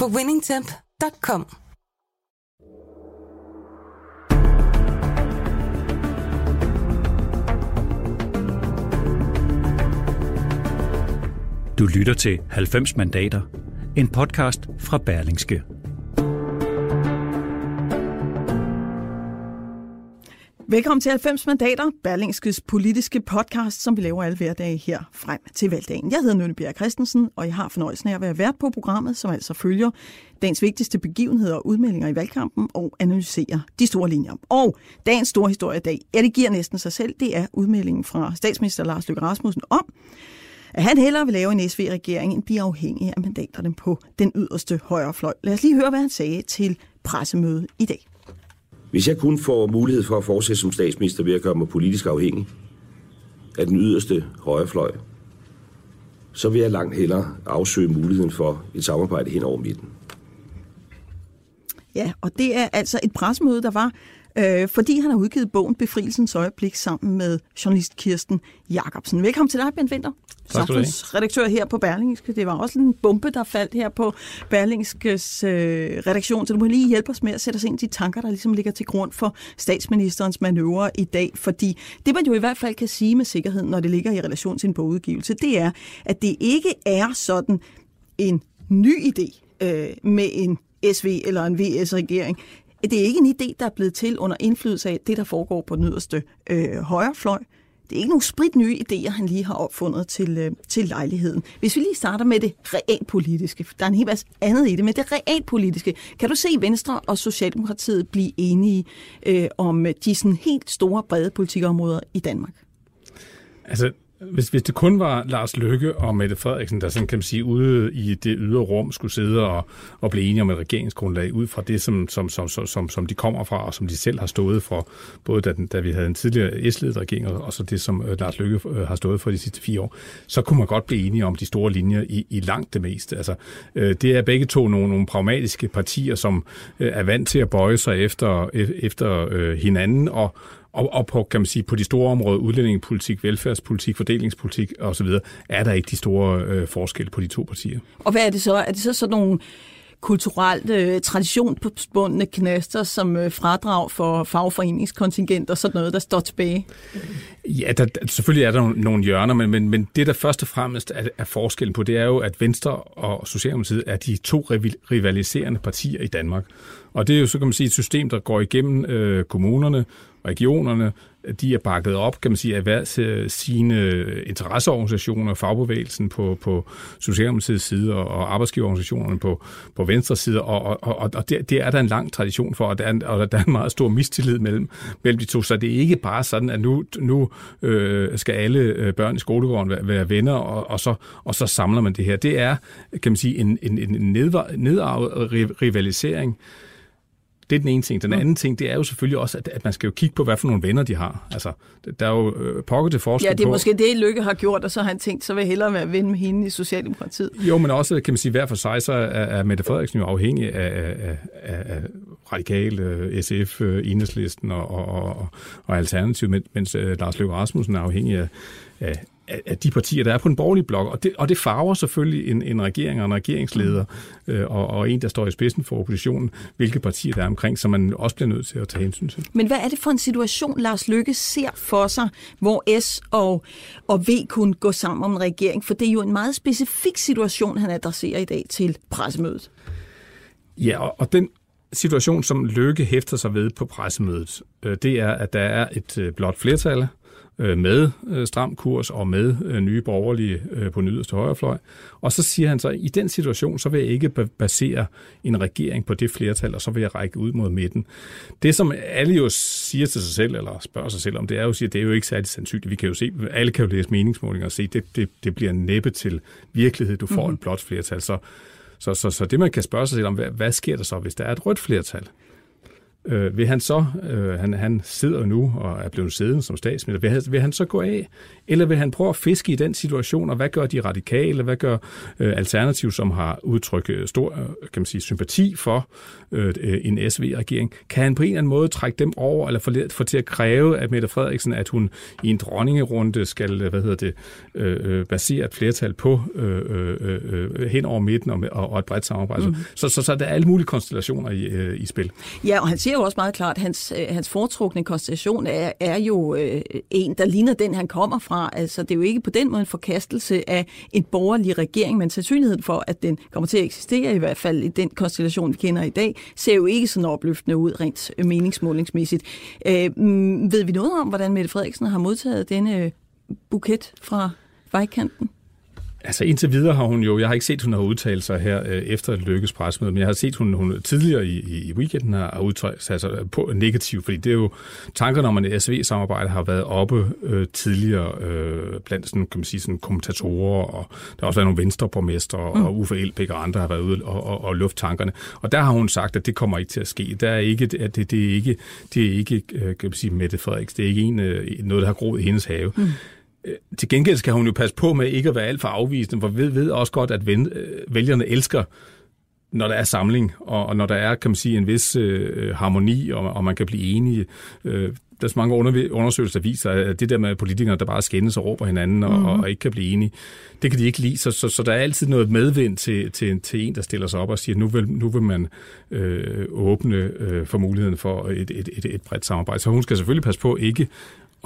på winningtemp.com. Du lytter til 90 mandater, en podcast fra Berlingske. Velkommen til 90 mandater, Berlingskes politiske podcast, som vi laver alle hverdage her frem til valgdagen. Jeg hedder Nynne Bjerg Christensen, og jeg har fornøjelsen af at være vært på programmet, som altså følger dagens vigtigste begivenheder og udmeldinger i valgkampen og analyserer de store linjer. Og dagens store historie i dag, ja, det giver næsten sig selv, det er udmeldingen fra statsminister Lars Løkke Rasmussen om, at han hellere vil lave en SV-regering end blive afhængig af mandaterne på den yderste højrefløj. Lad os lige høre, hvad han sagde til pressemødet i dag. Hvis jeg kun får mulighed for at fortsætte som statsminister ved at gøre mig politisk afhængig af den yderste højrefløj, så vil jeg langt hellere afsøge muligheden for et samarbejde hen over midten. Ja, og det er altså et presmøde, der var øh, fordi han har udgivet bogen Befrielsens Øjeblik sammen med journalist Kirsten Jacobsen. Velkommen til dig, Ben Winter, samfundsredaktør her på Berlingske. Det var også en bombe, der faldt her på Berlingskes øh, redaktion, så du må lige hjælpe os med at sætte os ind i de tanker, der ligesom ligger til grund for statsministerens manøvre i dag. Fordi det, man jo i hvert fald kan sige med sikkerhed, når det ligger i relation til en bogudgivelse, det er, at det ikke er sådan en ny idé øh, med en SV eller en VS-regering det er ikke en idé, der er blevet til under indflydelse af det, der foregår på den yderste øh, højrefløj. Det er ikke nogen sprit nye idéer, han lige har opfundet til, øh, til lejligheden. Hvis vi lige starter med det realpolitiske, der er en hel masse andet i det, men det realpolitiske, kan du se Venstre og Socialdemokratiet blive enige øh, om de sådan helt store, brede politikområder i Danmark? Altså, hvis, hvis det kun var Lars Løkke og Mette Frederiksen, der sådan kan man sige, ude i det ydre rum skulle sidde og, og blive enige om et regeringsgrundlag ud fra det, som, som, som, som, som de kommer fra, og som de selv har stået for, både da, da vi havde en tidligere s regering, og så det, som øh, Lars Løkke øh, har stået for de sidste fire år, så kunne man godt blive enige om de store linjer i, i langt det meste. Altså, øh, det er begge to nogle, nogle pragmatiske partier, som øh, er vant til at bøje sig efter, e, efter øh, hinanden, og og, og på, kan man sige, på de store områder, udlændingepolitik, velfærdspolitik, fordelingspolitik osv., er der ikke de store øh, forskelle på de to partier. Og hvad er det så? Er det så sådan nogle kulturelt øh, traditionsbundne knaster som øh, fradrag for fagforeningskontingent og sådan noget, der står tilbage? Ja, der, selvfølgelig er der nogle hjørner, men, men, men det, der først og fremmest er, er forskellen på, det er jo, at Venstre og Socialdemokratiet er de to rivaliserende partier i Danmark. Og det er jo så kan man sige et system, der går igennem øh, kommunerne, regionerne, de er bakket op, kan man sige, af hver sine interesseorganisationer, fagbevægelsen på, på Socialdemokratiets side og arbejdsgiverorganisationerne på, på venstre side, og, og, og, og det, det er der en lang tradition for, og der er, og der er en meget stor mistillid mellem, mellem de to, så det er ikke bare sådan, at nu, nu øh, skal alle øh, børn i skolegården være, være venner, og, og, så, og så samler man det her. Det er, kan man sige, en, en, en nedarvet rivalisering, det er den ene ting. Den anden ting, det er jo selvfølgelig også, at, at man skal jo kigge på, hvad for nogle venner de har. Altså, der er jo øh, pokker til forskel Ja, det er på, måske det, Lykke har gjort, og så har han tænkt, så vil jeg hellere være ven med hende i Socialdemokratiet. Jo, men også, kan man sige, hver for sig, så er, er Mette Frederiksen jo afhængig af, af, af, af radikal, øh, SF, øh, Enhedslisten og, og, og, og Alternativ, mens øh, Lars Løkke Rasmussen er afhængig af, af, af de partier, der er på den borgerlige blok. Og det, og det farver selvfølgelig en, en regering og en regeringsleder, øh, og, og en, der står i spidsen for oppositionen, hvilke partier der er omkring, som man også bliver nødt til at tage hensyn til. Men hvad er det for en situation, Lars Lykke ser for sig, hvor S og, og V kunne gå sammen om en regering? For det er jo en meget specifik situation, han adresserer i dag til pressemødet. Ja, og, og den situation, som Lykke hæfter sig ved på pressemødet, øh, det er, at der er et øh, blot flertal, med øh, stram kurs og med øh, nye borgerlige øh, på den yderste højrefløj. Og så siger han så, at i den situation, så vil jeg ikke basere en regering på det flertal, og så vil jeg række ud mod midten. Det, som alle jo siger til sig selv, eller spørger sig selv om, det er jo at sige, at det er jo ikke særlig sandsynligt. Vi kan jo se, alle kan jo læse meningsmålinger og se, at det, det, det bliver næppe til virkelighed, du får mm-hmm. et blot flertal. Så Så, så, så det, man kan spørge sig selv om, hvad, hvad sker der så, hvis der er et rødt flertal? Øh, vil han så, øh, han, han sidder nu og er blevet siddende som statsminister, vil han, vil han så gå af? Eller vil han prøve at fiske i den situation, og hvad gør de radikale, hvad gør øh, Alternativ, som har udtrykt øh, stor øh, kan man sige, sympati for øh, en SV-regering? Kan han på en eller anden måde trække dem over, eller få, få til at kræve, at Mette Frederiksen, at hun i en dronningerunde skal, hvad hedder det, øh, basere et flertal på øh, øh, øh, hen over midten og, og et bredt samarbejde. Mm. Så, så, så der er alle mulige konstellationer i, øh, i spil. Ja, og han siger jo også meget klart, at hans, øh, hans foretrukne konstellation er, er jo øh, en, der ligner den, han kommer fra. Altså, det er jo ikke på den måde en forkastelse af en borgerlig regering, men sandsynligheden for, at den kommer til at eksistere, i hvert fald i den konstellation, vi kender i dag, ser jo ikke sådan opløftende ud rent øh, meningsmålingsmæssigt. Øh, mm, ved vi noget om, hvordan Mette Frederiksen har modtaget denne øh, buket fra vejkanten? Altså indtil videre har hun jo, jeg har ikke set, hun har udtalt sig her øh, efter Lykkes pressemøde, men jeg har set, hun, hun tidligere i, i weekenden har udtalt sig altså, på negativt, fordi det er jo tankerne om, at SV-samarbejde har været oppe øh, tidligere øh, blandt sådan, kan man sige, sådan kommentatorer, og der har også været nogle venstreborgmester, mm. og Uffe Elbæk og andre har været ude og, og, og luft tankerne. Og der har hun sagt, at det kommer ikke til at ske. Der er ikke, at det, det er ikke, det er ikke øh, kan man sige, Mette Frederiks, det er ikke en, øh, noget, der har groet i hendes have. Mm. Øh, til gengæld skal hun jo passe på med ikke at være alt for afvisende, for vi ved også godt, at øh, vælgerne elsker når der er samling, og, og når der er, kan man sige, en vis øh, harmoni, og, og man kan blive enige. Øh, der er så mange undersøgelser, der viser, at det der med politikere, der bare skændes og råber hinanden og, mm. og, og ikke kan blive enige, det kan de ikke lide. Så, så, så der er altid noget medvind til, til, til en, der stiller sig op og siger, at nu vil, nu vil man øh, åbne øh, for muligheden for et, et, et, et bredt samarbejde. Så hun skal selvfølgelig passe på ikke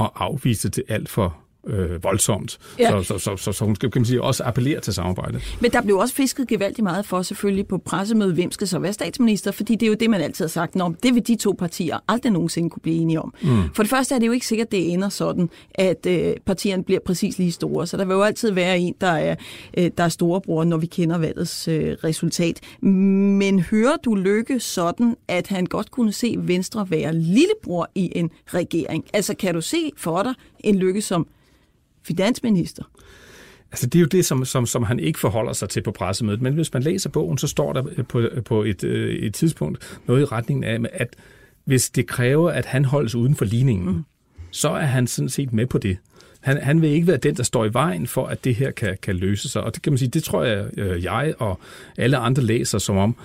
at afvise det til alt for øh, voldsomt. Ja. Så, så, så, så, så hun skal kan man sige, også appellere til samarbejdet. Men der blev også fisket gevaldigt meget for selvfølgelig på pressemødet, hvem skal så være statsminister, fordi det er jo det, man altid har sagt, Nå, det vil de to partier aldrig nogensinde kunne blive enige om. Mm. For det første er det jo ikke sikkert, at det ender sådan, at øh, partierne bliver præcis lige store, så der vil jo altid være en, der er, øh, der er storebror, når vi kender valgets øh, resultat. Men hører du Lykke sådan, at han godt kunne se Venstre være lillebror i en regering? Altså kan du se for dig en Lykke som finansminister. Altså, det er jo det, som, som, som han ikke forholder sig til på pressemødet. Men hvis man læser bogen, så står der på, på et, øh, et tidspunkt noget i retningen af, at hvis det kræver, at han holdes uden for ligningen, mm. så er han sådan set med på det. Han, han vil ikke være den, der står i vejen for, at det her kan, kan løse sig. Og det kan man sige, det tror jeg, øh, jeg og alle andre læser som om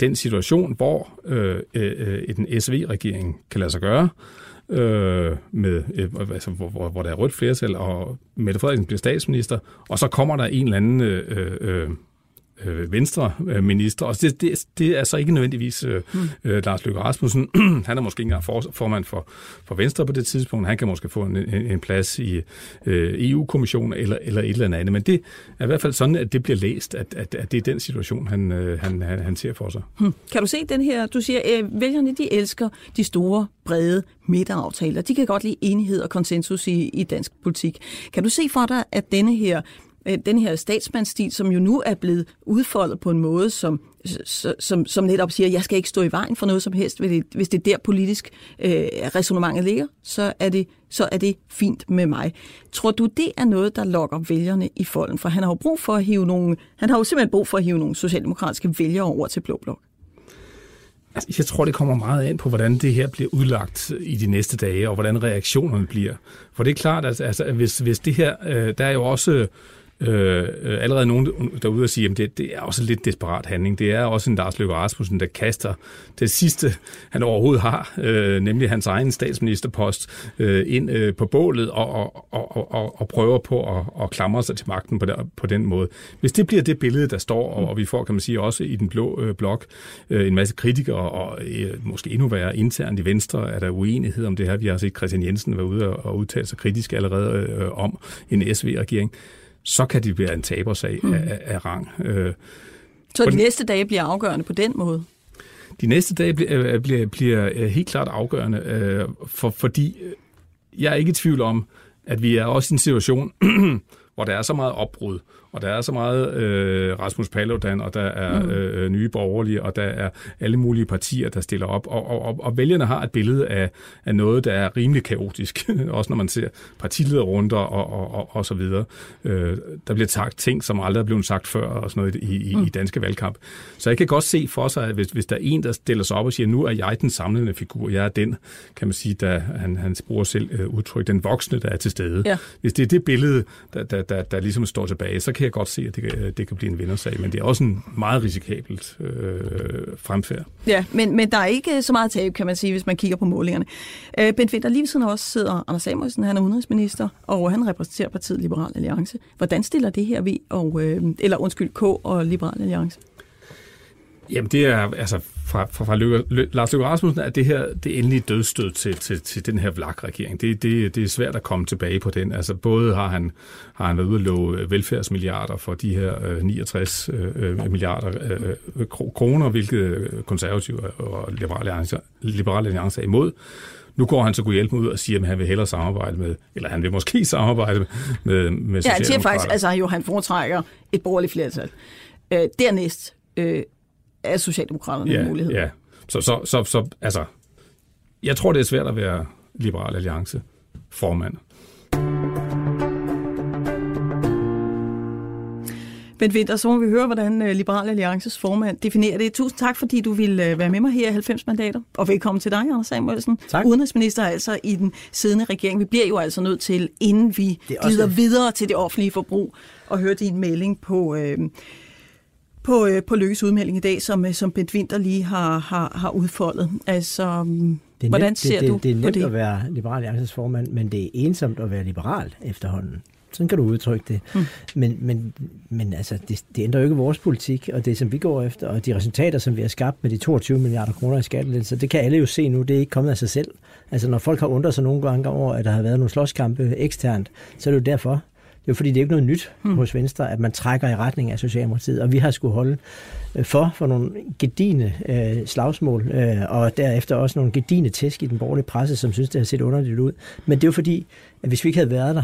den situation, hvor øh, øh, en SV-regering kan lade sig gøre, øh, øh, med, øh, altså, hvor, hvor, hvor der er rødt flertal, og Mette Frederiksen bliver statsminister, og så kommer der en eller anden øh, øh, øh øh, venstre minister, og det, det, det er så ikke nødvendigvis øh, mm. øh, Lars Løkke Rasmussen. han er måske ikke engang for, formand for, for Venstre på det tidspunkt. Han kan måske få en, en, en plads i øh, EU-kommissionen eller, eller et eller andet. Men det er i hvert fald sådan, at det bliver læst, at, at, at det er den situation, han, øh, han, han, han ser for sig. Hmm. Kan du se den her? Du siger, at øh, vælgerne de elsker de store, brede midteraftaler. De kan godt lide enighed og konsensus i, i dansk politik. Kan du se for dig, at denne her Øh, Øh, den her statsmandsstil, som jo nu er blevet udfoldet på en måde, som, som, som netop siger, at jeg skal ikke stå i vejen for noget som helst. Hvis det er der politisk øh, resonemanget ligger, så er, det, så er det fint med mig. Tror du, det er noget, der lokker vælgerne i folden? For han har jo brug for at hive nogle, han har jo simpelthen brug for at hive nogle socialdemokratiske vælgere over til Blå Blok. Altså, jeg tror, det kommer meget ind på, hvordan det her bliver udlagt øh, i de næste dage, og hvordan reaktionerne bliver. For det er klart, at altså, hvis, hvis det her, øh, der er jo også Øh, øh, allerede nogen derude og sige, at det, det er også en lidt desperat handling. Det er også en Lars Løkke Rasmussen, der kaster det sidste, han overhovedet har, øh, nemlig hans egen statsministerpost, øh, ind øh, på bålet og, og, og, og, og prøver på at, at klamre sig til magten på, der, på den måde. Hvis det bliver det billede, der står, og, og vi får, kan man sige, også i den blå øh, blok øh, en masse kritikere, og øh, måske endnu værre internt i Venstre, er der uenighed om det her. Vi har set Christian Jensen være ude og, og udtale sig kritisk allerede øh, om en SV-regering så kan de være en tabersag mm. af, af rang. Øh, så de den, næste dage bliver afgørende på den måde? De næste dage bliver, bliver, bliver helt klart afgørende, øh, for, fordi jeg er ikke i tvivl om, at vi er også i en situation, hvor der er så meget opbrud, og der er så meget øh, Rasmus Paludan, og der er mm. øh, nye borgerlige, og der er alle mulige partier, der stiller op, og, og, og, og vælgerne har et billede af, af noget, der er rimelig kaotisk, også når man ser partilederrunder og, og, og, og så videre. Øh, der bliver sagt ting, som aldrig er blevet sagt før, og sådan noget i, i, mm. i danske valgkamp. Så jeg kan godt se for sig, at hvis, hvis der er en, der stiller sig op og siger, nu er jeg den samlende figur, jeg er den, kan man sige, der han, han bruger selv øh, udtryk, den voksne, der er til stede. Ja. Hvis det er det billede, der, der, der, der ligesom står tilbage, så kan jeg godt se, at det, det kan blive en vindersag, men det er også en meget risikabelt øh, fremfærd. Ja, men, men der er ikke så meget tab, kan man sige, hvis man kigger på målingerne. Øh, Bent Winter, lige siden også sidder Anders Samuelsen, han er udenrigsminister, og han repræsenterer partiet Liberal Alliance. Hvordan stiller det her vi, og, øh, eller undskyld, K og Liberal Alliance? Jamen det er, altså fra, fra, fra Løkke, Lø, Lars Løkke Rasmussen, at det her det endelige dødstød til, til, til den her vlak-regering. Det, det, det er svært at komme tilbage på den. Altså både har han, har han været ude at love velfærdsmilliarder for de her øh, 69 øh, milliarder øh, kroner, hvilket konservative og liberale alliance, liberale alliance er imod. Nu går han så kunne hjælpe ud og siger, at han vil hellere samarbejde med, eller han vil måske samarbejde med, med Ja, han siger faktisk, altså jo, han foretrækker et borgerligt flertal. Øh, dernæst øh, er Socialdemokraterne ja, en mulighed. Ja, så, så, så, så altså, jeg tror, det er svært at være Liberal Alliance formand. Bent Winter, så må vi høre, hvordan øh, Liberal Alliances formand definerer det. Tusind tak, fordi du ville øh, være med mig her i 90 mandater. Og velkommen til dig, Anders Samuelsen. Tak. Udenrigsminister altså i den siddende regering. Vi bliver jo altså nødt til, inden vi glider videre til det offentlige forbrug, og høre din melding på... Øh, på, øh, på Lykkes udmelding i dag, som, øh, som Bent Winter lige har, har, har udfoldet. Altså, mm, det er hvordan nemt, ser det, du det, det er på nemt det? at være Liberal Alliances formand, men det er ensomt at være liberal efterhånden. Sådan kan du udtrykke det. Mm. Men, men, men altså, det, det ændrer jo ikke vores politik, og det som vi går efter, og de resultater, som vi har skabt med de 22 milliarder kroner i skattelettelser, det kan alle jo se nu, det er ikke kommet af sig selv. Altså når folk har undret sig nogle gange over, at der har været nogle slåskampe eksternt, så er det jo derfor. Det er jo fordi, det er ikke noget nyt hmm. hos Venstre, at man trækker i retning af Socialdemokratiet, og vi har skulle holde øh, for for nogle gedine øh, slagsmål, øh, og derefter også nogle gedine tæsk i den borgerlige presse, som synes, det har set underligt ud. Men det er jo fordi, at hvis vi ikke havde været der,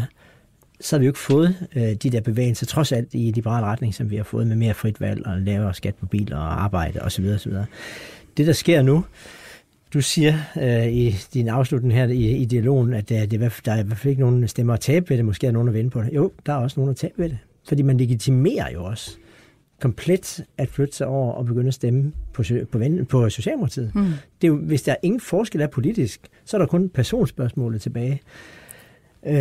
så har vi jo ikke fået øh, de der bevægelser, trods alt i liberal retning, som vi har fået med mere frit valg og lavere skat på biler og arbejde osv. osv. Det, der sker nu, du siger øh, i din afslutning her i, i dialogen, at øh, det, der er i hvert fald ikke nogen stemmer at tabe ved det. Måske er nogen at vinde på det. Jo, der er også nogen at tabe ved det. Fordi man legitimerer jo også komplet at flytte sig over og begynde at stemme på, på, på Socialdemokratiet. Mm. Det er jo, hvis der er ingen forskel er politisk, så er der kun personspørgsmålet tilbage. Øh,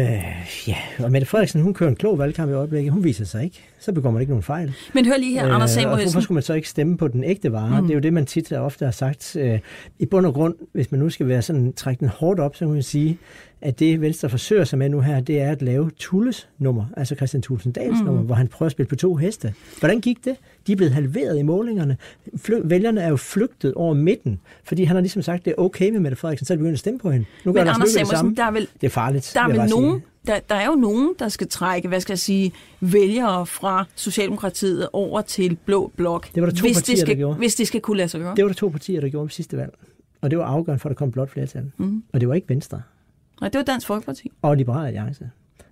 ja, og Mette Frederiksen, hun kører en klog valgkamp i øjeblikket. Hun viser sig ikke. Så begår man ikke nogen fejl. Men hør lige her, øh, Anders Samuelsen. Hvorfor skulle man så ikke stemme på den ægte vare? Mm. Det er jo det, man tit og ofte har sagt. Øh, I bund og grund, hvis man nu skal være sådan, trække den hårdt op, så kan man sige, at det Venstre forsøger sig med nu her, det er at lave Tulles nummer, altså Christian Tulsendals mm. nummer, hvor han prøver at spille på to heste. Hvordan gik det? De er blevet halveret i målingerne. Fly- vælgerne er jo flygtet over midten, fordi han har ligesom sagt, det er okay med Mette Frederiksen, så er de begyndt at stemme på hende. Nu Men Anders Samuelsen, der er vel, det er farligt. Der er vel nogen, der, der er jo nogen, der skal trække, hvad skal jeg sige, vælgere fra Socialdemokratiet over til Blå Blok. Det var der to hvis partier, det skal, der gjorde. Hvis det skal kunne lade sig gøre. Det var der to partier, der gjorde ved sidste valg. Og det var afgørende for, at der kom blot flertal. Mm. Og det var ikke Venstre. Nej, det var Dansk Folkeparti. Og Liberale Alliance.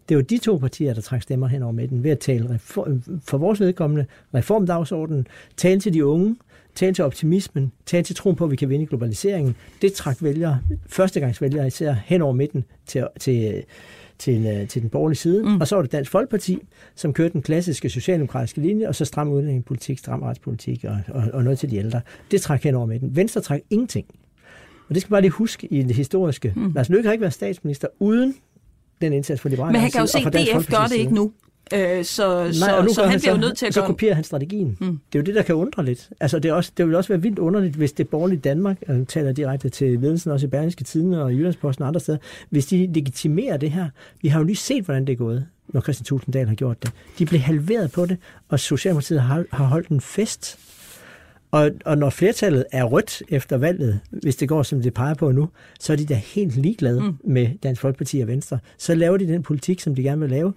Det var de to partier, der trak stemmer hen over midten ved at tale reform, for vores vedkommende reformdagsordenen, tale til de unge, tale til optimismen, tale til troen på, at vi kan vinde globaliseringen. Det trak vælgere, førstegangsvælgere især, hen over midten til, til, til, til den borgerlige side. Mm. Og så var det Dansk Folkeparti, som kørte den klassiske socialdemokratiske linje, og så stram udlændingepolitik, stram retspolitik og, og, og noget til de ældre. Det trak hen over midten. Venstre trak ingenting. Og det skal bare lige huske i det historiske. Mm. Lars Løkke har ikke været statsminister uden den indsats for liberale Men han kan jo se, at DF gør det ikke nu. Øh, så, Nej, så, nu så han, han bliver jo nødt til at så gøre... Så kopierer han strategien. Mm. Det er jo det, der kan undre lidt. Altså, det, er også, det vil også være vildt underligt, hvis det borgerlige Danmark, og taler direkte til ledelsen også i Berlingske Tiden og Jyllandsposten og andre steder, hvis de legitimerer det her. Vi har jo lige set, hvordan det er gået, når Christian Tulsendal har gjort det. De blev halveret på det, og Socialdemokratiet har, har holdt en fest og, og når flertallet er rødt efter valget, hvis det går, som det peger på nu, så er de da helt ligeglade mm. med Dansk Folkeparti og Venstre. Så laver de den politik, som de gerne vil lave.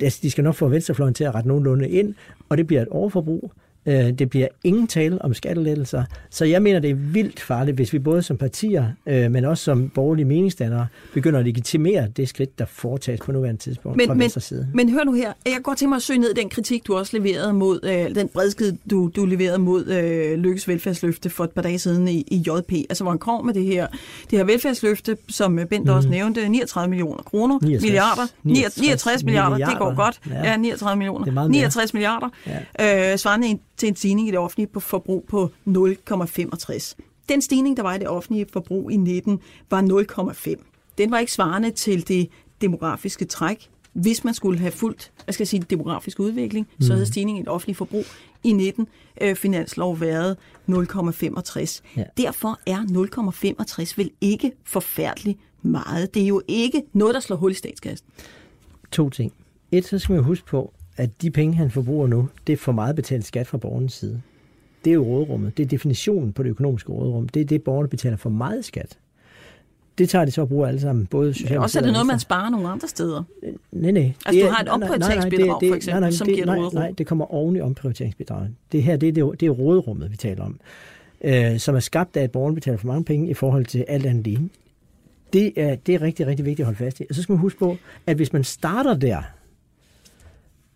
Altså, de skal nok få venstrefløjen til at rette nogenlunde ind, og det bliver et overforbrug. Øh, det bliver ingen tale om skattelettelser. Så jeg mener, det er vildt farligt, hvis vi både som partier, øh, men også som borgerlige meningsdannere, begynder at legitimere det skridt, der foretages på nuværende tidspunkt men, fra men, side. Men hør nu her. Jeg går til mig at søge ned den kritik, du også leverede mod, øh, den bredskid, du, du leverede mod øh, Lykkes velfærdsløfte for et par dage siden i, i JP. Altså, hvor han kom med det her, det her velfærdsløfte, som Bent mm. også nævnte, 39 millioner kroner, 69, milliarder, 69, 69 milliarder, milliarder, det går godt. Ja, ja 39 millioner. 69 milliarder, ja. øh, svarende til en stigning i det offentlige på forbrug på 0,65. Den stigning, der var i det offentlige forbrug i 19, var 0,5. Den var ikke svarende til det demografiske træk. Hvis man skulle have fulgt, hvad skal jeg sige, demografisk udvikling, mm. så havde stigningen i det offentlige forbrug i 19 øh, finanslov været 0,65. Ja. Derfor er 0,65 vel ikke forfærdeligt meget. Det er jo ikke noget, der slår hul i statskassen. To ting. Et, så skal man huske på, at de penge, han forbruger nu, det er for meget betalt skat fra borgernes side. Det er jo rådrummet. Det er definitionen på det økonomiske rådrum. Det er det, borgerne betaler for meget skat. Det tager de så og bruger alle sammen. Både ja, også er det noget, man sparer nogle andre steder. Nej, nej. Altså, du har et omprioriteringsbidrag, for eksempel, nej, nej, som det, giver nej, rådrum. Nej, det kommer oven i omprioriteringsbidraget. Det her, det er, det, det er rådrummet, vi taler om. Øh, som er skabt af, at borgerne betaler for mange penge i forhold til alt andet lige. Det er, det er rigtig, rigtig vigtigt at holde fast i. Og så skal man huske på, at hvis man starter der,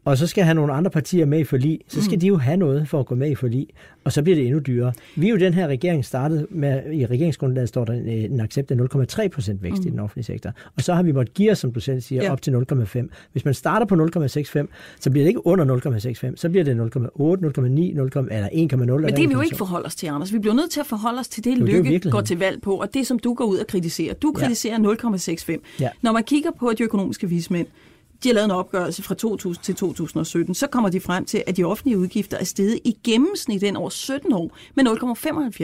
og så skal have nogle andre partier med i forlig, så skal mm. de jo have noget for at gå med i forlig, og så bliver det endnu dyrere. Vi er jo den her regering startet med, i regeringsgrundlaget står der en, en accept af 0,3 procent vækst mm. i den offentlige sektor, og så har vi måttet give som du selv siger, ja. op til 0,5. Hvis man starter på 0,65, så bliver det ikke under 0,65, så bliver det 0,8, 0,9, 0, eller 1,0. Men det kan vi jo ikke forholde os til, Anders. Vi bliver nødt til at forholde os til det, det Lykke går til valg på, og det, som du går ud og kritiserer. Du kritiserer ja. 0,65. Ja. Når man kigger på de økonomiske vismænd, de har lavet en opgørelse fra 2000 til 2017, så kommer de frem til, at de offentlige udgifter er steget i gennemsnit den over 17 år med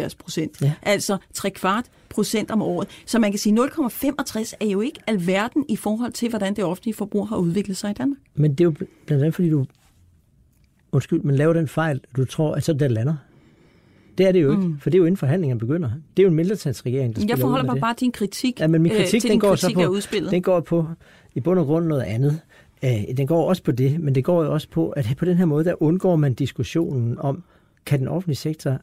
0,75 procent. Ja. Altså 3 kvart procent om året. Så man kan sige, 0,65 er jo ikke alverden i forhold til, hvordan det offentlige forbrug har udviklet sig i Danmark. Men det er jo blandt andet, fordi du undskyld, men laver den fejl, du tror, at så det lander. Det er det jo ikke, mm. for det er jo inden forhandlingerne begynder. Det er jo en mindretalsregering, der Jeg forholder mig bare til din kritik, ja, men min kritik, øh, den går kritik så på, Den går på i bund og grund noget andet. Øh, den går også på det, men det går jo også på, at på den her måde, der undgår man diskussionen om, kan den offentlige sektor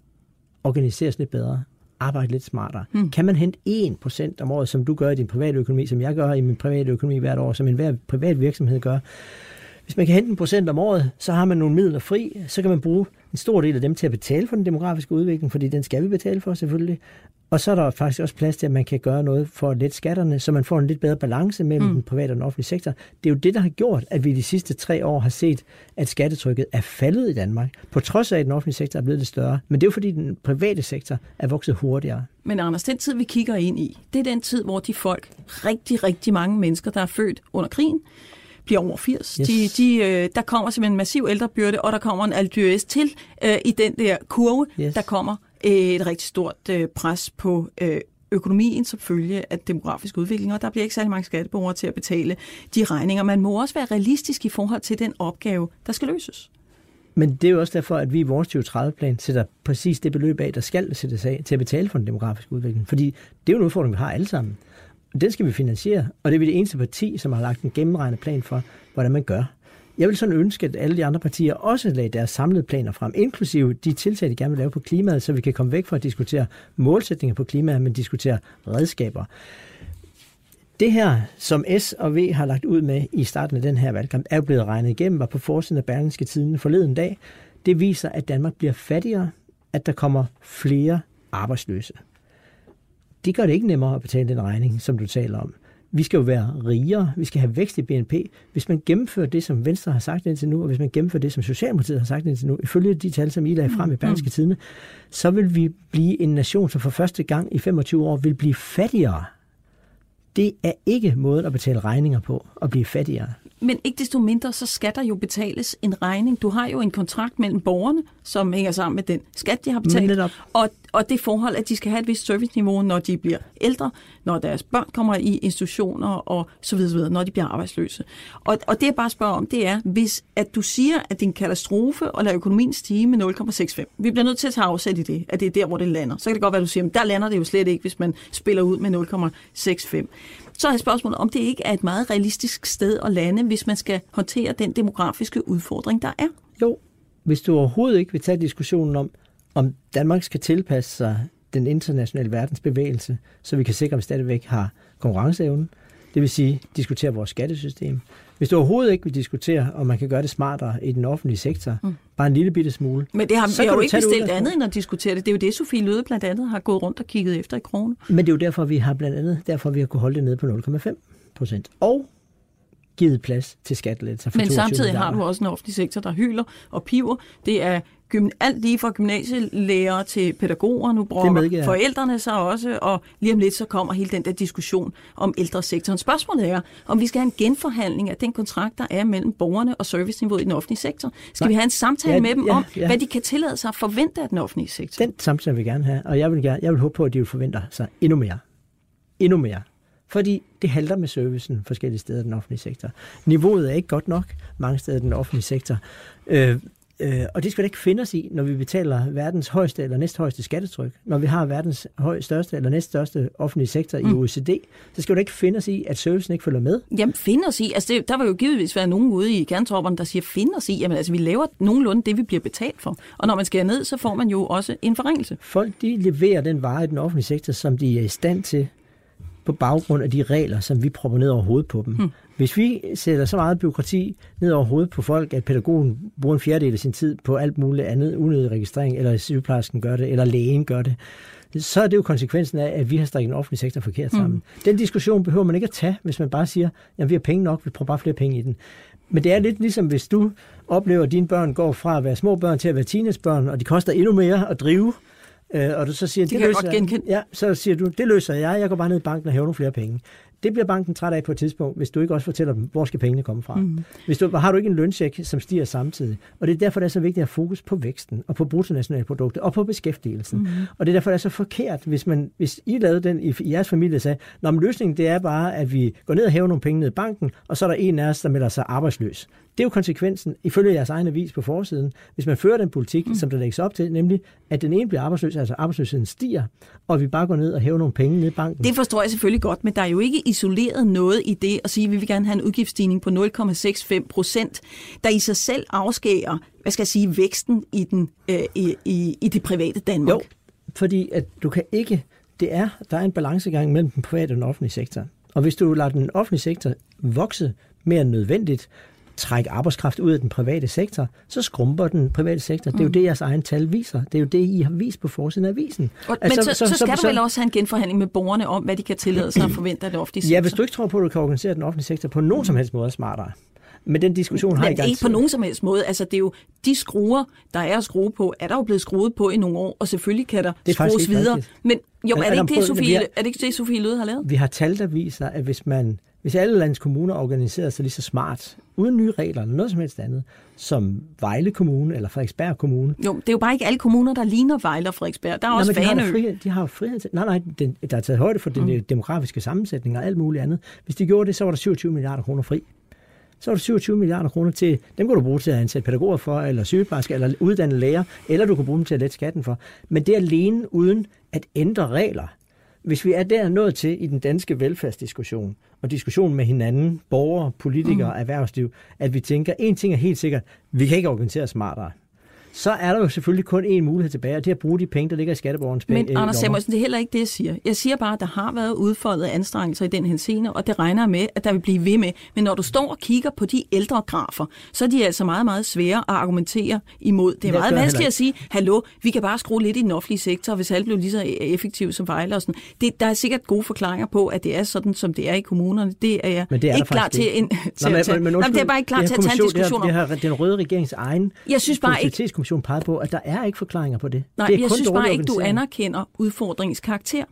organiseres lidt bedre? arbejde lidt smartere. Mm. Kan man hente 1% om året, som du gør i din private økonomi, som jeg gør i min private økonomi hvert år, som en hver privat virksomhed gør, hvis man kan hente en procent om året, så har man nogle midler fri, så kan man bruge en stor del af dem til at betale for den demografiske udvikling, fordi den skal vi betale for selvfølgelig. Og så er der faktisk også plads til, at man kan gøre noget for at lette skatterne, så man får en lidt bedre balance mellem mm. den private og den offentlige sektor. Det er jo det, der har gjort, at vi de sidste tre år har set, at skattetrykket er faldet i Danmark, på trods af, at den offentlige sektor er blevet lidt større. Men det er jo fordi, den private sektor er vokset hurtigere. Men Anders, den tid, vi kigger ind i, det er den tid, hvor de folk, rigtig, rigtig mange mennesker, der er født under krigen, bliver over 80. Yes. De, de, øh, der kommer simpelthen en massiv ældrebyrde, og der kommer en aldyres til øh, i den der kurve. Yes. Der kommer øh, et rigtig stort øh, pres på øh, økonomien som følge af demografisk udvikling, og der bliver ikke særlig mange skatteborgere til at betale de regninger. Man må også være realistisk i forhold til den opgave, der skal løses. Men det er jo også derfor, at vi i vores 2030-plan sætter præcis det beløb af, der skal sættes af til at betale for den demografiske udvikling. Fordi det er jo en udfordring, vi har alle sammen. Den skal vi finansiere, og det er vi det eneste parti, som har lagt en gennemregnet plan for, hvordan man gør. Jeg vil sådan ønske, at alle de andre partier også lagde deres samlede planer frem, inklusive de tiltag, de gerne vil lave på klimaet, så vi kan komme væk fra at diskutere målsætninger på klimaet, men diskutere redskaber. Det her, som S og V har lagt ud med i starten af den her valgkamp, er jo blevet regnet igennem, var på forsiden af Berlingske Tiden forleden dag. Det viser, at Danmark bliver fattigere, at der kommer flere arbejdsløse det gør det ikke nemmere at betale den regning, som du taler om. Vi skal jo være rigere, vi skal have vækst i BNP. Hvis man gennemfører det, som Venstre har sagt indtil nu, og hvis man gennemfører det, som Socialdemokratiet har sagt indtil nu, ifølge de tal, som I lagde frem i mm, Berlingske. Tidene, så vil vi blive en nation, som for første gang i 25 år vil blive fattigere. Det er ikke måden at betale regninger på, at blive fattigere. Men ikke desto mindre, så skal der jo betales en regning. Du har jo en kontrakt mellem borgerne, som hænger sammen med den skat, de har betalt, og, og det forhold, at de skal have et vist serviceniveau, når de bliver ældre, når deres børn kommer i institutioner og så videre, så videre når de bliver arbejdsløse. Og, og det jeg bare spørger om, det er, hvis at du siger, at det er en katastrofe at lade økonomien stige med 0,65. Vi bliver nødt til at tage afsæt i det, at det er der, hvor det lander. Så kan det godt være, at du siger, at der lander det jo slet ikke, hvis man spiller ud med 0,65. Så er spørgsmålet, om det ikke er et meget realistisk sted at lande, hvis man skal håndtere den demografiske udfordring, der er. Jo, hvis du overhovedet ikke vil tage diskussionen om, om Danmark skal tilpasse sig den internationale verdensbevægelse, så vi kan sikre, at vi stadigvæk har konkurrenceevne, det vil sige diskutere vores skattesystem. Hvis du overhovedet ikke vil diskutere, om man kan gøre det smartere i den offentlige sektor, mm. bare en lille bitte smule. Men det har vi jo ikke bestilt andet end at diskutere det. Det er jo det, Sofie Løde blandt andet har gået rundt og kigget efter i kroner. Men det er jo derfor, vi har blandt andet derfor, vi har kunnet holde det nede på 0,5 procent. Og givet plads til skattelettelser. Men samtidig har du også en offentlig sektor, der hyler og piver. Det er alt lige fra gymnasielærer til pædagoger. Nu bruger forældrene sig også, og lige om lidt så kommer hele den der diskussion om ældresektoren. Spørgsmålet er, om vi skal have en genforhandling af den kontrakt, der er mellem borgerne og serviceniveauet i den offentlige sektor. Skal Nej. vi have en samtale ja, med dem ja, om, ja. hvad de kan tillade sig at forvente af den offentlige sektor? Den samtale vil jeg gerne have, og jeg vil, gerne, jeg vil håbe på, at de vil forvente sig endnu mere. Endnu mere. Fordi det halter med servicen forskellige steder i den offentlige sektor. Niveauet er ikke godt nok mange steder i den offentlige sektor. Øh, øh, og det skal vi ikke finde os i, når vi betaler verdens højeste eller næsthøjeste skattetryk. Når vi har verdens høj, største eller næststørste offentlige sektor mm. i OECD, så skal vi ikke finde os i, at servicen ikke følger med. Jamen, finde os i. Altså, det, der vil jo givetvis være nogen ude i kerntropperne, der siger, finde os i. Jamen, altså, vi laver nogenlunde det, vi bliver betalt for. Og når man skærer ned, så får man jo også en forringelse. Folk, de leverer den vare i den offentlige sektor, som de er i stand til på baggrund af de regler, som vi propper ned over hovedet på dem. Hmm. Hvis vi sætter så meget byråkrati ned over hovedet på folk, at pædagogen bruger en fjerdedel af sin tid på alt muligt andet, unødig registrering, eller sygeplejersken gør det, eller lægen gør det, så er det jo konsekvensen af, at vi har strikket en offentlig sektor forkert sammen. Mm. Den diskussion behøver man ikke at tage, hvis man bare siger, at vi har penge nok, vi prøver bare flere penge i den. Men det er lidt ligesom, hvis du oplever, at dine børn går fra at være små børn til at være teenagebørn, og de koster endnu mere at drive, Øh, og du så siger, det, det løser, jeg Ja, så siger du, det løser jeg, jeg går bare ned i banken og hæver nogle flere penge. Det bliver banken træt af på et tidspunkt, hvis du ikke også fortæller dem, hvor skal pengene komme fra. Mm. Hvis du, har du ikke en løncheck, som stiger samtidig. Og det er derfor, det er så vigtigt at have fokus på væksten, og på bruttonationalproduktet, og på beskæftigelsen. Mm. Og det er derfor, det er så forkert, hvis, man, hvis I lavede den i, i jeres familie, sagde, Nå, men løsningen det er bare, at vi går ned og hæver nogle penge ned i banken, og så er der en af os, der melder sig arbejdsløs. Det er jo konsekvensen, ifølge jeres egen avis på forsiden, hvis man fører den politik, mm. som der lægges op til, nemlig at den ene bliver arbejdsløs, altså arbejdsløsheden stiger, og vi bare går ned og hæver nogle penge ned i banken. Det forstår jeg selvfølgelig godt, men der er jo ikke isoleret noget i det at sige, at vi vil gerne have en udgiftsstigning på 0,65 procent, der i sig selv afskærer, hvad skal jeg sige, væksten i, den, øh, i, i, i det private Danmark. Jo, fordi at du kan ikke, det er, der er en balancegang mellem den private og den offentlige sektor. Og hvis du lader den offentlige sektor vokse mere end nødvendigt, trække arbejdskraft ud af den private sektor, så skrumper den private sektor. Det er jo mm. det, jeres egen tal viser. Det er jo det, I har vist på forsiden af avisen. Og, altså, men så, så, så, så skal så, du vel også have en genforhandling med borgerne om, hvad de kan tillade sig at forvente af det offentlige sektor? Ja, hvis du ikke tror på, at du kan organisere den offentlige sektor på nogen som helst måde smartere, men den diskussion har gang Ikke på nogen som helst måde. Altså, det er jo de skruer, der er at skrue på, er der jo blevet skruet på i nogle år, og selvfølgelig kan der det skrues videre. Rigtigt. Men jo, er, er, det ikke det, Sofie, har, er det ikke det, Sofie Løde har lavet? Vi har tal, der viser, at hvis man hvis alle landets kommuner organiserede sig lige så smart, uden nye regler eller noget som helst andet, som Vejle Kommune eller Frederiksberg Kommune. Jo, det er jo bare ikke alle kommuner, der ligner Vejle og Frederiksberg. Der er nej, også Fanø. De har, frihed, de har frihed til, nej, nej, den, der er taget højde for den mm. demografiske sammensætning og alt muligt andet. Hvis de gjorde det, så var der 27 milliarder kroner fri. Så var der 27 milliarder kroner til, dem kan du bruge til at ansætte pædagoger for, eller sygeplejersker, eller uddanne læger, eller du kan bruge dem til at lette skatten for. Men det alene uden at ændre regler, hvis vi er der nået til i den danske velfærdsdiskussion, og diskussion med hinanden, borgere, politikere, mm. erhvervsliv, at vi tænker, en ting er helt sikkert, vi kan ikke organisere smartere så er der jo selvfølgelig kun én mulighed tilbage, og det er at bruge de penge, der ligger i skatteborgernes penge. Men Anders Samuelsen, det er heller ikke det, jeg siger. Jeg siger bare, at der har været udfoldet anstrengelser i den henseende, og det regner med, at der vil blive ved med. Men når du står og kigger på de ældre grafer, så er de altså meget, meget svære at argumentere imod. Det er meget vanskeligt at sige, hallo, vi kan bare skrue lidt i den offentlige sektor, hvis alt blev lige så effektivt som Vejle og sådan. Det, der er sikkert gode forklaringer på, at det er sådan, som det er i kommunerne. Det er jeg men det er ikke klar til, en, til Nå, men, at tage. Men, men, men, det er bare ikke klar til at tage en diskussion om. Det har den røde regerings egen jeg synes bare ikke, kommission peget på, at der er ikke forklaringer på det. Nej, det er jeg synes bare ikke, du anerkender udfordringens karakter.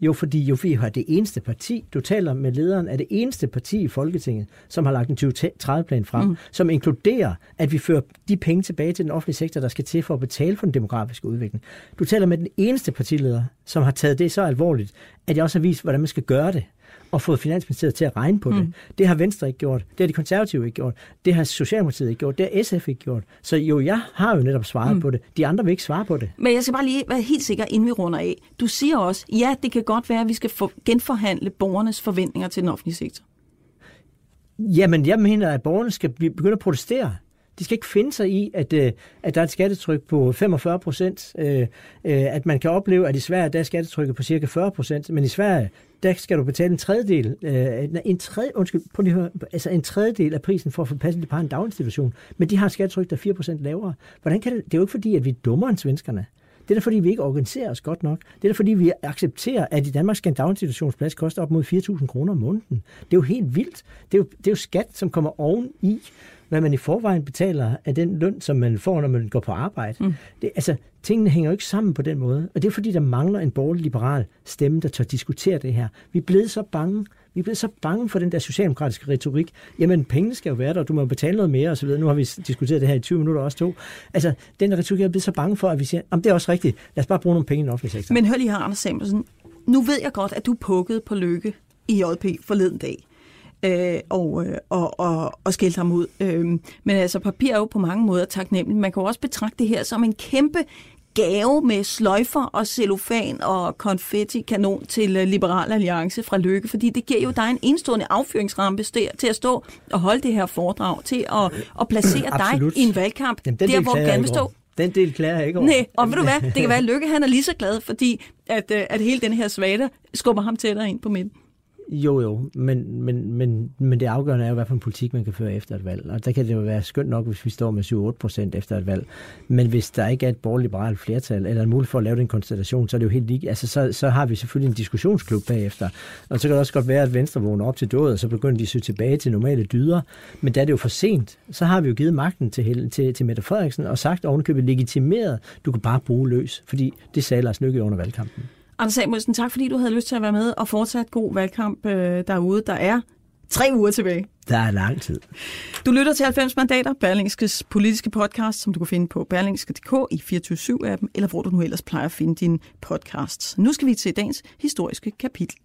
Jo, fordi jo, vi har det eneste parti, du taler med lederen af det eneste parti i Folketinget, som har lagt en 2030-plan frem, mm. som inkluderer, at vi fører de penge tilbage til den offentlige sektor, der skal til for at betale for den demografiske udvikling. Du taler med den eneste partileder, som har taget det så alvorligt, at jeg også har vist, hvordan man skal gøre det og fået Finansministeriet til at regne på mm. det. Det har Venstre ikke gjort. Det har de konservative ikke gjort. Det har Socialdemokratiet ikke gjort. Det har SF ikke gjort. Så jo, jeg har jo netop svaret mm. på det. De andre vil ikke svare på det. Men jeg skal bare lige være helt sikker, inden vi runder af. Du siger også, ja, det kan godt være, at vi skal for, genforhandle borgernes forventninger til den offentlige sektor. Jamen, jeg mener, at borgerne skal begynde at protestere. De skal ikke finde sig i, at, øh, at der er et skattetryk på 45 procent. Øh, øh, at man kan opleve, at i Sverige der er skattetrykket på cirka 40 procent, men i Sverige der skal du betale en tredjedel, øh, en, tredje, undskyld, på lige høre, altså en tredjedel af prisen for at få passet dit par en daginstitution. Men de har et skattetryk, der er 4% lavere. Hvordan kan det, det er jo ikke fordi, at vi er dummere end svenskerne. Det er da fordi, vi ikke organiserer os godt nok. Det er da fordi, vi accepterer, at i Danmark skal en daginstitutionsplads koste op mod 4.000 kroner om måneden. Det er jo helt vildt. Det er jo, det er jo skat, som kommer oven i, hvad man i forvejen betaler af den løn, som man får, når man går på arbejde. Mm. Det, altså, tingene hænger jo ikke sammen på den måde. Og det er fordi, der mangler en borgerlig liberal stemme, der tør diskutere det her. Vi er blevet så bange vi er blevet så bange for den der socialdemokratiske retorik. Jamen, pengene skal jo være der, og du må betale noget mere osv. Nu har vi diskuteret det her i 20 minutter også to. Altså, den retorik er blevet så bange for, at vi siger, om det er også rigtigt. Lad os bare bruge nogle penge i den offentlige sektor. Men hør lige her, Anders Samuelsen. Nu ved jeg godt, at du pukkede på lykke i JP forleden dag øh, og, øh, og, og, og skældte ham ud. Øh, men altså, papir er jo på mange måder taknemmeligt. Man kan jo også betragte det her som en kæmpe gave med sløjfer og cellofan og konfetti-kanon til øh, Liberal Alliance fra Lykke, fordi det giver jo dig en enstående affyringsrampe til at stå og holde det her foredrag, til at, at placere dig i en valgkamp, Jamen, der hvor du gerne vil stå. Den del klarer jeg ikke over. Nej, og ved du hvad, det kan være, at Lykke han er lige så glad, fordi at, øh, at hele den her svada skubber ham tættere ind på midten. Jo, jo, men, men, men, men det afgørende er jo, hvad for en politik man kan føre efter et valg. Og der kan det jo være skønt nok, hvis vi står med 7-8 procent efter et valg. Men hvis der ikke er et borgerliberalt flertal, eller en mulighed for at lave den konstellation, så er det jo helt lige. Altså, så, så har vi selvfølgelig en diskussionsklub bagefter. Og så kan det også godt være, at Venstre vågner op til døden, og så begynder de at søge tilbage til normale dyder. Men da er det jo for sent, så har vi jo givet magten til, til, til Mette Frederiksen, og sagt ovenkøbet legitimeret, du kan bare bruge løs, fordi det sagde Lars Lykke under valgkampen. Anders Samuelsen, tak fordi du havde lyst til at være med og fortsat god valgkamp øh, derude. Der er tre uger tilbage. Der er lang tid. Du lytter til 90 mandater, Berlingskes politiske podcast, som du kan finde på berlingske.dk i 24-7-appen, eller hvor du nu ellers plejer at finde dine podcasts. Nu skal vi til dagens historiske kapitel.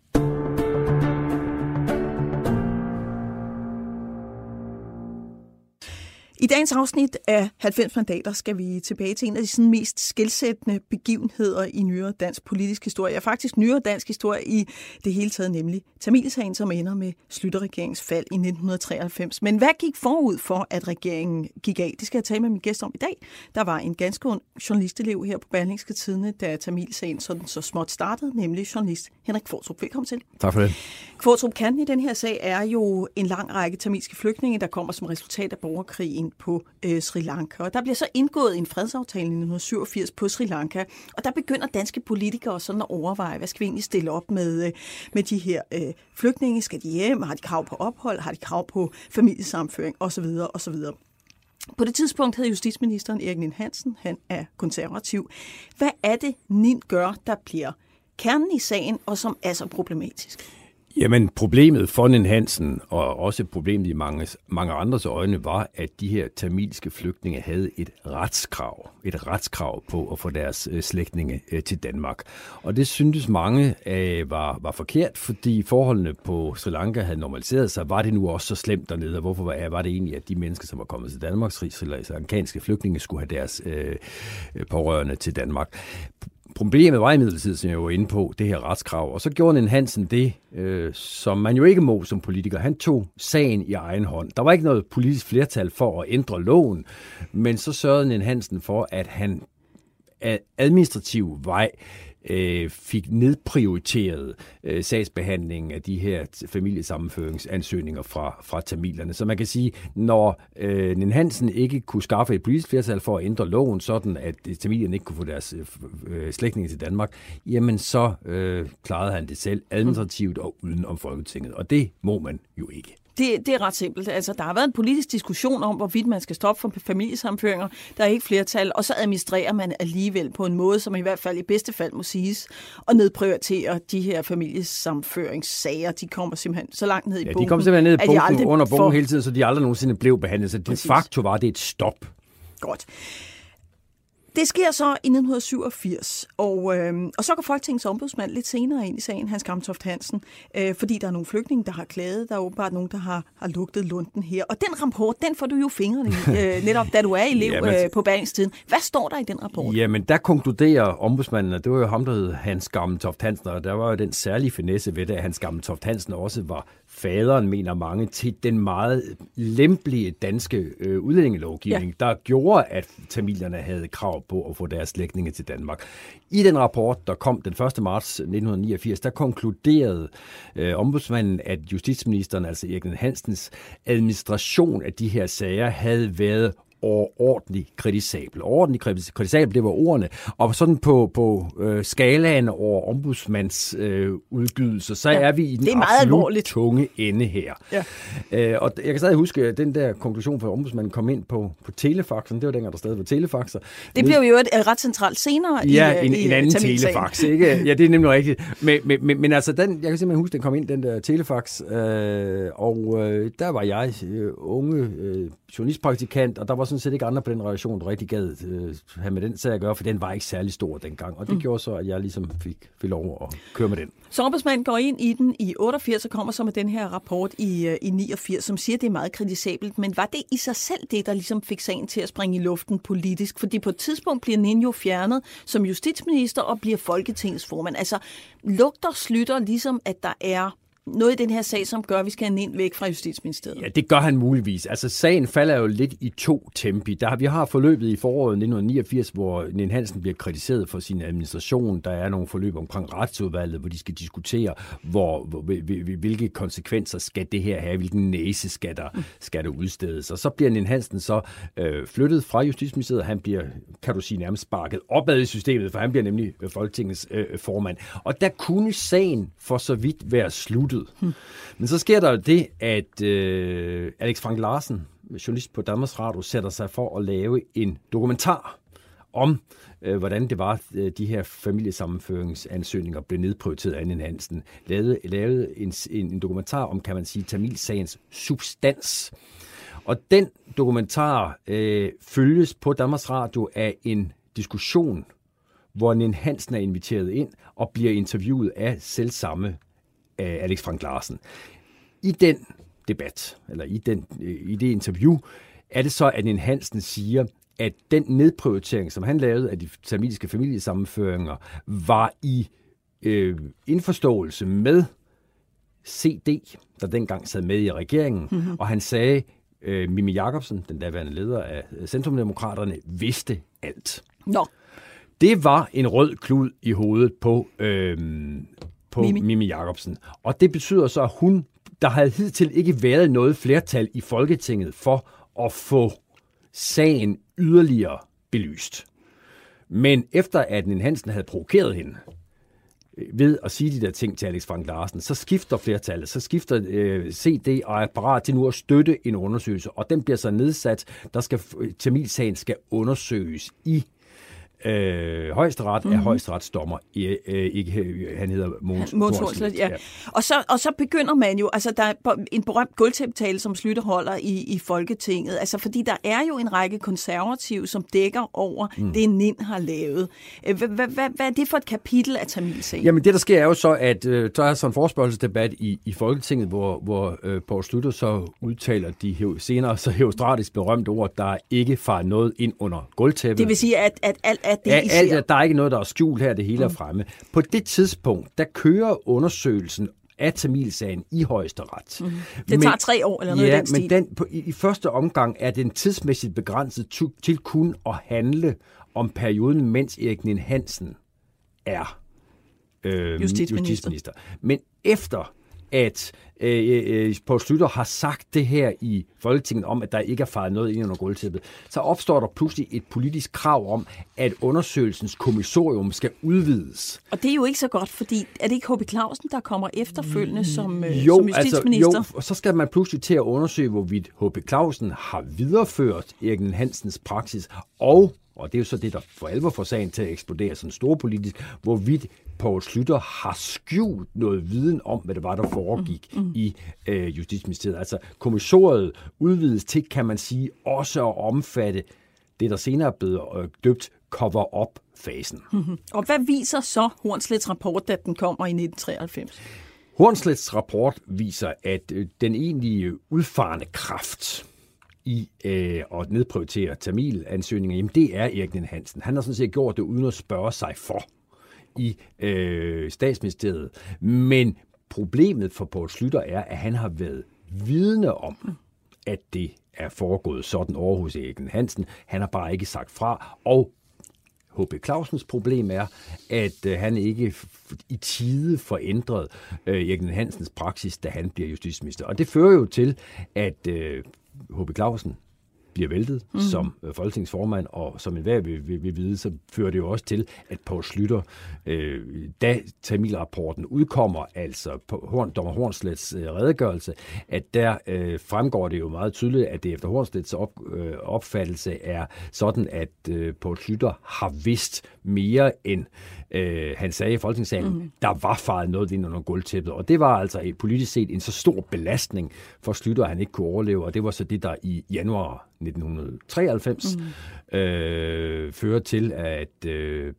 I dagens afsnit af 90 mandater skal vi tilbage til en af de sådan mest skældsættende begivenheder i nyere dansk politisk historie. Ja, faktisk nyere dansk historie i det hele taget, nemlig Tamilsagen, som ender med Slytterregeringens fald i 1993. Men hvad gik forud for, at regeringen gik af? Det skal jeg tale med min gæst om i dag. Der var en ganske ung journalistelev her på Berlingske Tidene, da Tamilsagen sådan så småt startede, nemlig journalist Henrik Kvartrup. Velkommen til. Tak for det. Kvartrup kan i den her sag er jo en lang række tamilske flygtninge, der kommer som resultat af borgerkrigen på øh, Sri Lanka. Og der bliver så indgået en fredsaftale i 1987 på Sri Lanka, og der begynder danske politikere sådan at overveje, hvad skal vi egentlig stille op med, øh, med de her øh, flygtninge? Skal de hjem? Har de krav på ophold? Har de krav på familiesamføring? Osv. osv. På det tidspunkt havde justitsministeren Erik Nien Hansen, han er konservativ. Hvad er det, Nin gør, der bliver kernen i sagen, og som er så problematisk? Jamen, problemet for Nen Hansen, og også problemet i mange, mange andres øjne, var, at de her tamilske flygtninge havde et retskrav. Et retskrav på at få deres øh, slægtninge øh, til Danmark. Og det syntes mange øh, var, var forkert, fordi forholdene på Sri Lanka havde normaliseret sig. Var det nu også så slemt dernede, og hvorfor var, var det egentlig, at de mennesker, som var kommet til Danmark, Sri Lankanske altså, flygtninge, skulle have deres øh, øh pårørende til Danmark? Problemet var imidlertid, som jeg var inde på, det her retskrav. Og så gjorde en Hansen det, øh, som man jo ikke må som politiker. Han tog sagen i egen hånd. Der var ikke noget politisk flertal for at ændre loven, men så sørgede en Hansen for, at han ad administrativ vej øh, fik nedprioriteret øh, sagsbehandlingen af de her familiesammenføringsansøgninger fra, fra tamilerne. Så man kan sige, når øh, Nen Hansen ikke kunne skaffe et politisk flertal for at ændre loven, sådan at tamilerne ikke kunne få deres øh, øh, slægtninge til Danmark, jamen så øh, klarede han det selv administrativt og uden om Folketinget. Og det må man jo ikke. Det, det er ret simpelt. Altså, der har været en politisk diskussion om, hvorvidt man skal stoppe for familiesamføringer. Der er ikke flertal, og så administrerer man alligevel på en måde, som i hvert fald i bedste fald må siges, og nedprioritere de her familiesamføringssager. De kommer simpelthen så langt ned i ja, bunken. de kommer simpelthen ned i bunken, under bunken for... hele tiden, så de aldrig nogensinde blev behandlet. Så det faktum var, det et stop. Godt. Det sker så i 1987, og, øh, og så går Folketingets ombudsmand lidt senere ind i sagen, Hans Gamtoft Hansen, øh, fordi der er nogle flygtninge, der har klaget. Der er åbenbart nogen, der har, har lugtet lunden her. Og den rapport, den får du jo fingrene i, øh, netop da du er elev Jamen, øh, på behandlingstiden. Hvad står der i den rapport? Jamen, der konkluderer ombudsmanden, at det var jo ham, der hed Hans Gamtoft Hansen, og der var jo den særlige finesse ved det, at Hans Gamtoft Hansen også var faderen, mener mange, til den meget lempelige danske øh, udlændingelovgivning, ja. der gjorde, at tamilierne havde krav på at få deres slægtninge til Danmark. I den rapport, der kom den 1. marts 1989, der konkluderede øh, ombudsmanden, at justitsministeren, altså Erik Hansens administration af de her sager, havde været overordentligt kritisabel. Overordentligt kritisabel, det var ordene. Og sådan på, på øh, skalaen over ombudsmands øh, udgydelser, så ja, er vi i den absolut alvorligt. tunge ende her. Ja. Øh, og jeg kan stadig huske, at den der konklusion fra ombudsmanden kom ind på, på telefaxen. Det var dengang, der stadig var telefaxer. Det blev jo et, ret centralt senere ja, i en, i en anden telefax. Ikke? Ja, det er nemlig rigtigt. Men, men, men, men altså, den, jeg kan simpelthen huske, den kom ind, den der telefax. Øh, og øh, der var jeg øh, unge øh, journalistpraktikant, og der var sådan set ikke andre på den relation, der rigtig gad øh, have med den sag at gøre, for den var ikke særlig stor dengang. Og det mm. gjorde så, at jeg ligesom fik, fik lov at køre med den. Så ombudsmanden går ind i den i 88 og kommer så med den her rapport i, øh, i 89, som siger, at det er meget kritisabelt. Men var det i sig selv det, der ligesom fik sagen til at springe i luften politisk? Fordi på et tidspunkt bliver Ninjo fjernet som justitsminister og bliver Folketingets formand. Altså lugter slutter ligesom, at der er noget i den her sag, som gør, at vi skal have ind væk fra Justitsministeriet? Ja, det gør han muligvis. Altså, sagen falder jo lidt i to tempi. Der, vi har forløbet i foråret 1989, hvor Nen Hansen bliver kritiseret for sin administration. Der er nogle forløb omkring retsudvalget, hvor de skal diskutere, hvor, hvor, hvilke konsekvenser skal det her have, hvilken næse skal der, skal der udstedes. Og så bliver Nen Hansen så øh, flyttet fra Justitsministeriet. Han bliver, kan du sige, nærmest sparket opad i systemet, for han bliver nemlig Folketingets øh, formand. Og der kunne sagen for så vidt være slut sluttet. Hmm. Men så sker der jo det, at øh, Alex Frank Larsen, journalist på Danmarks Radio, sætter sig for at lave en dokumentar om, øh, hvordan det var, øh, de her familiesammenføringsansøgninger blev nedprioriteret af Anne Hansen. Lavede, lavede en, en, en dokumentar om, kan man sige, Tamilsagens substans. Og den dokumentar øh, følges på Danmarks Radio af en diskussion, hvor Nen Hansen er inviteret ind og bliver interviewet af selv samme af Alex Frank Larsen. I den debat, eller i, den, i det interview, er det så, at en Hansen siger, at den nedprioritering, som han lavede af de tamiliske familiesammenføringer, var i øh, indforståelse med CD, der dengang sad med i regeringen, mm-hmm. og han sagde, øh, Mimi Jakobsen, den daværende leder af Centrumdemokraterne, vidste alt. Nå. Det var en rød klud i hovedet på øh, på Mimi, Mimi Jacobsen. Og det betyder så, at hun, der havde hidtil ikke været noget flertal i Folketinget for at få sagen yderligere belyst. Men efter at Nen Hansen havde provokeret hende øh, ved at sige de der ting til Alex Frank Larsen, så skifter flertallet, så skifter øh, CD og er parat til nu at støtte en undersøgelse, og den bliver så nedsat. Der skal Tamil-sagen skal undersøges i øh, højesteret mm-hmm. er højesteretsdommer. Øh, ikke, han hedder Måns Mogens ja. ja. Og, så, og så begynder man jo, altså der er en berømt guldtæppetale, som Slytter holder i, i Folketinget, altså fordi der er jo en række konservative, som dækker over mm. det, NIN har lavet. Øh, hvad er det for et kapitel af Tamilsagen? Jamen det, der sker er jo så, at øh, der er sådan en forspørgselsdebat i, i Folketinget, hvor, hvor øh, Poul Slytter så udtaler de senere så heostratisk berømte ord, der ikke far noget ind under gulvtæppet. Det vil sige, at, at alt at det, ja, alt, der er ikke noget, der er skjult her, det hele er mm. fremme. På det tidspunkt, der kører undersøgelsen af Tamilsagen i højesteret. Mm. Det men, tager tre år eller noget ja, den stil. men den, på, i, i første omgang er den tidsmæssigt begrænset til, til kun at handle om perioden, mens Erik Nien Hansen er øh, justitsminister. justitsminister. Men efter at øh, øh, Poul Slytter har sagt det her i Folketinget om, at der ikke er faret noget ind under gulvtæppet, så opstår der pludselig et politisk krav om, at undersøgelsens kommissorium skal udvides. Og det er jo ikke så godt, fordi er det ikke H.B. Clausen, der kommer efterfølgende som, øh, jo, som justitsminister? Altså, jo, og så skal man pludselig til at undersøge, hvorvidt H.B. Clausen har videreført Erik Hansens praksis, og og det er jo så det, der for alvor får sagen til at eksplodere sådan storpolitisk, hvorvidt Poul Slytter har skjult noget viden om, hvad det var, der foregik mm. mm. i øh, Justitsministeriet. Altså kommissoriet udvides til, kan man sige, også at omfatte det, der senere er blevet øh, døbt cover-up-fasen. Mm-hmm. Og hvad viser så Hornslets rapport, da den kommer i 1993? Hornslets rapport viser, at øh, den egentlige udfarende kraft i øh, at nedprioritere Tamil-ansøgninger, jamen det er Erik Nien Hansen. Han har sådan set gjort det uden at spørge sig for i øh, statsministeriet. Men problemet for Poul Slytter er, at han har været vidne om, at det er foregået sådan over hos Erik Hansen. Han har bare ikke sagt fra, og H.P. Clausens problem er, at øh, han ikke i tide forændrede øh, Erik Hansens praksis, da han bliver justitsminister. Og det fører jo til, at øh, H.P. Clausen bliver væltet mm. som øh, folketingsformand, og som enhver vil, vil, vil vide, så fører det jo også til, at Poul Slytter, øh, da Tamilrapporten udkommer, altså på Horn, Dommer Hornslets øh, redegørelse, at der øh, fremgår det jo meget tydeligt, at det efter Hornslets op, øh, opfattelse er sådan, at øh, Poul Slytter har vidst mere end øh, han sagde i Folketingssalen, mm. der var faret noget ind under gulvtæppet. Og det var altså politisk set en så stor belastning for Slytter, at han ikke kunne overleve. Og det var så det, der i januar 1993 mm. øh, fører til, at øh,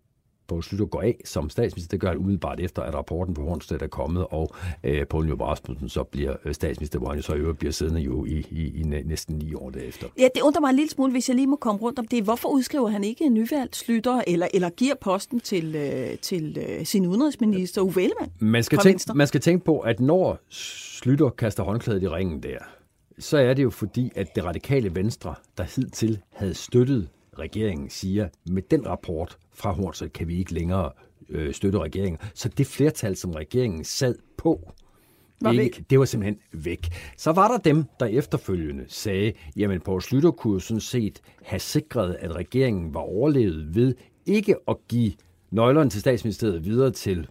Poul Slytter går af som statsminister. Det gør han umiddelbart efter, at rapporten på Hornstedt er kommet, og øh, Poul Nyrup Rasmussen så bliver øh, statsminister, hvor han jo så i øvrigt bliver siddende jo i, i, i næsten ni år derefter. Ja, det undrer mig en lille smule, hvis jeg lige må komme rundt om det. Hvorfor udskriver han ikke en nyvalgt Slytter, eller, eller giver posten til, øh, til øh, sin udenrigsminister Uffe Ellemann man skal, tænke, man skal tænke på, at når Slytter kaster håndklædet i ringen der, så er det jo fordi, at det radikale venstre, der hidtil havde støttet regeringen, siger, med den rapport fra Hornslet kan vi ikke længere øh, støtte regeringen. Så det flertal, som regeringen sad på, var ikke, væk. det var simpelthen væk. Så var der dem, der efterfølgende sagde, jamen Poul Slytter kunne sådan set have sikret, at regeringen var overlevet ved ikke at give nøglerne til statsministeriet videre til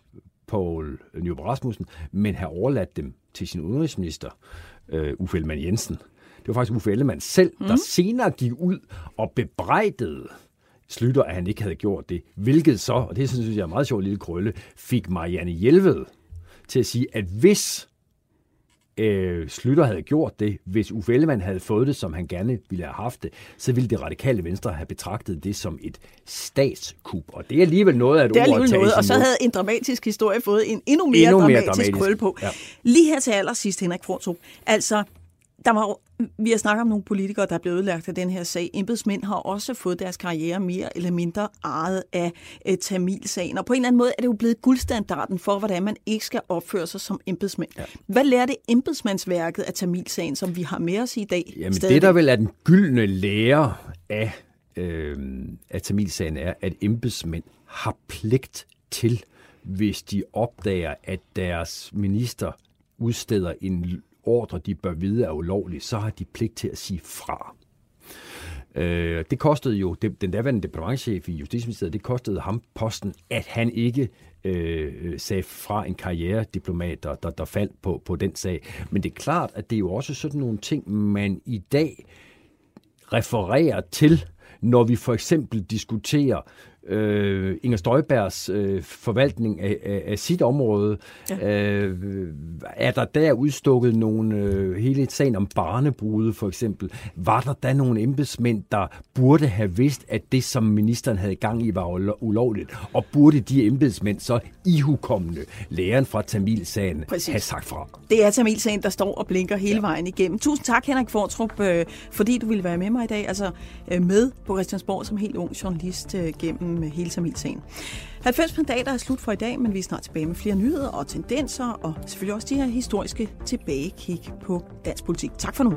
Poul Nyrup Rasmussen, men have overladt dem til sin udenrigsminister, øh, Uffe Ellemann Jensen. Det var faktisk Uffe Ellemann selv, mm. der senere gik ud og bebrejdede Slytter, at han ikke havde gjort det. Hvilket så, og det synes jeg er meget sjovt lille krølle, fik Marianne Hjelved til at sige, at hvis øh, Slytter havde gjort det, hvis Uffe Ellemann havde fået det, som han gerne ville have haft det, så ville det radikale venstre have betragtet det som et statskup. Og det er alligevel noget af et det er alligevel noget, og så havde en dramatisk historie fået en endnu mere, endnu dramatisk, mere dramatisk krølle på. Ja. Lige her til allersidst, Henrik Fortrup. Altså, der var, vi har snakket om nogle politikere, der er blevet udlagt af den her sag. Embedsmænd har også fået deres karriere mere eller mindre ejet af eh, Tamilsagen. Og på en eller anden måde er det jo blevet guldstandarden for, hvordan man ikke skal opføre sig som embedsmænd. Ja. Hvad lærte embedsmandsværket af Tamilsagen, som vi har med os i dag? Jamen stadig? det, der vel er den gyldne lære af, øh, af Tamilsagen, er, at embedsmænd har pligt til, hvis de opdager, at deres minister udsteder en ordre, de bør vide er ulovlige, så har de pligt til at sige fra. Øh, det kostede jo, det, den daværende departementchef i Justitsministeriet, det kostede ham posten, at han ikke øh, sagde fra en karrierediplomat, der, der, der faldt på, på den sag. Men det er klart, at det er jo også sådan nogle ting, man i dag refererer til, når vi for eksempel diskuterer øh, Inger Støjbergs øh, forvaltning af, af, af sit område. Ja. Øh, er der der udstukket nogle, øh, hele sagen om barnebrude for eksempel, var der da nogle embedsmænd, der burde have vidst, at det, som ministeren havde gang i, var ulovligt, og burde de embedsmænd så ihukommende læren fra Tamilsagen Præcis. have sagt fra? Det er Tamilsagen, der står og blinker hele ja. vejen igennem. Tusind tak, Henrik Fortrup, øh, fordi du ville være med mig i dag, altså øh, med på Christiansborg som helt ung journalist øh, gennem med hele Tamilsagen. 90 mandater er slut for i dag, men vi er snart tilbage med flere nyheder og tendenser, og selvfølgelig også de her historiske tilbagekig på dansk politik. Tak for nu.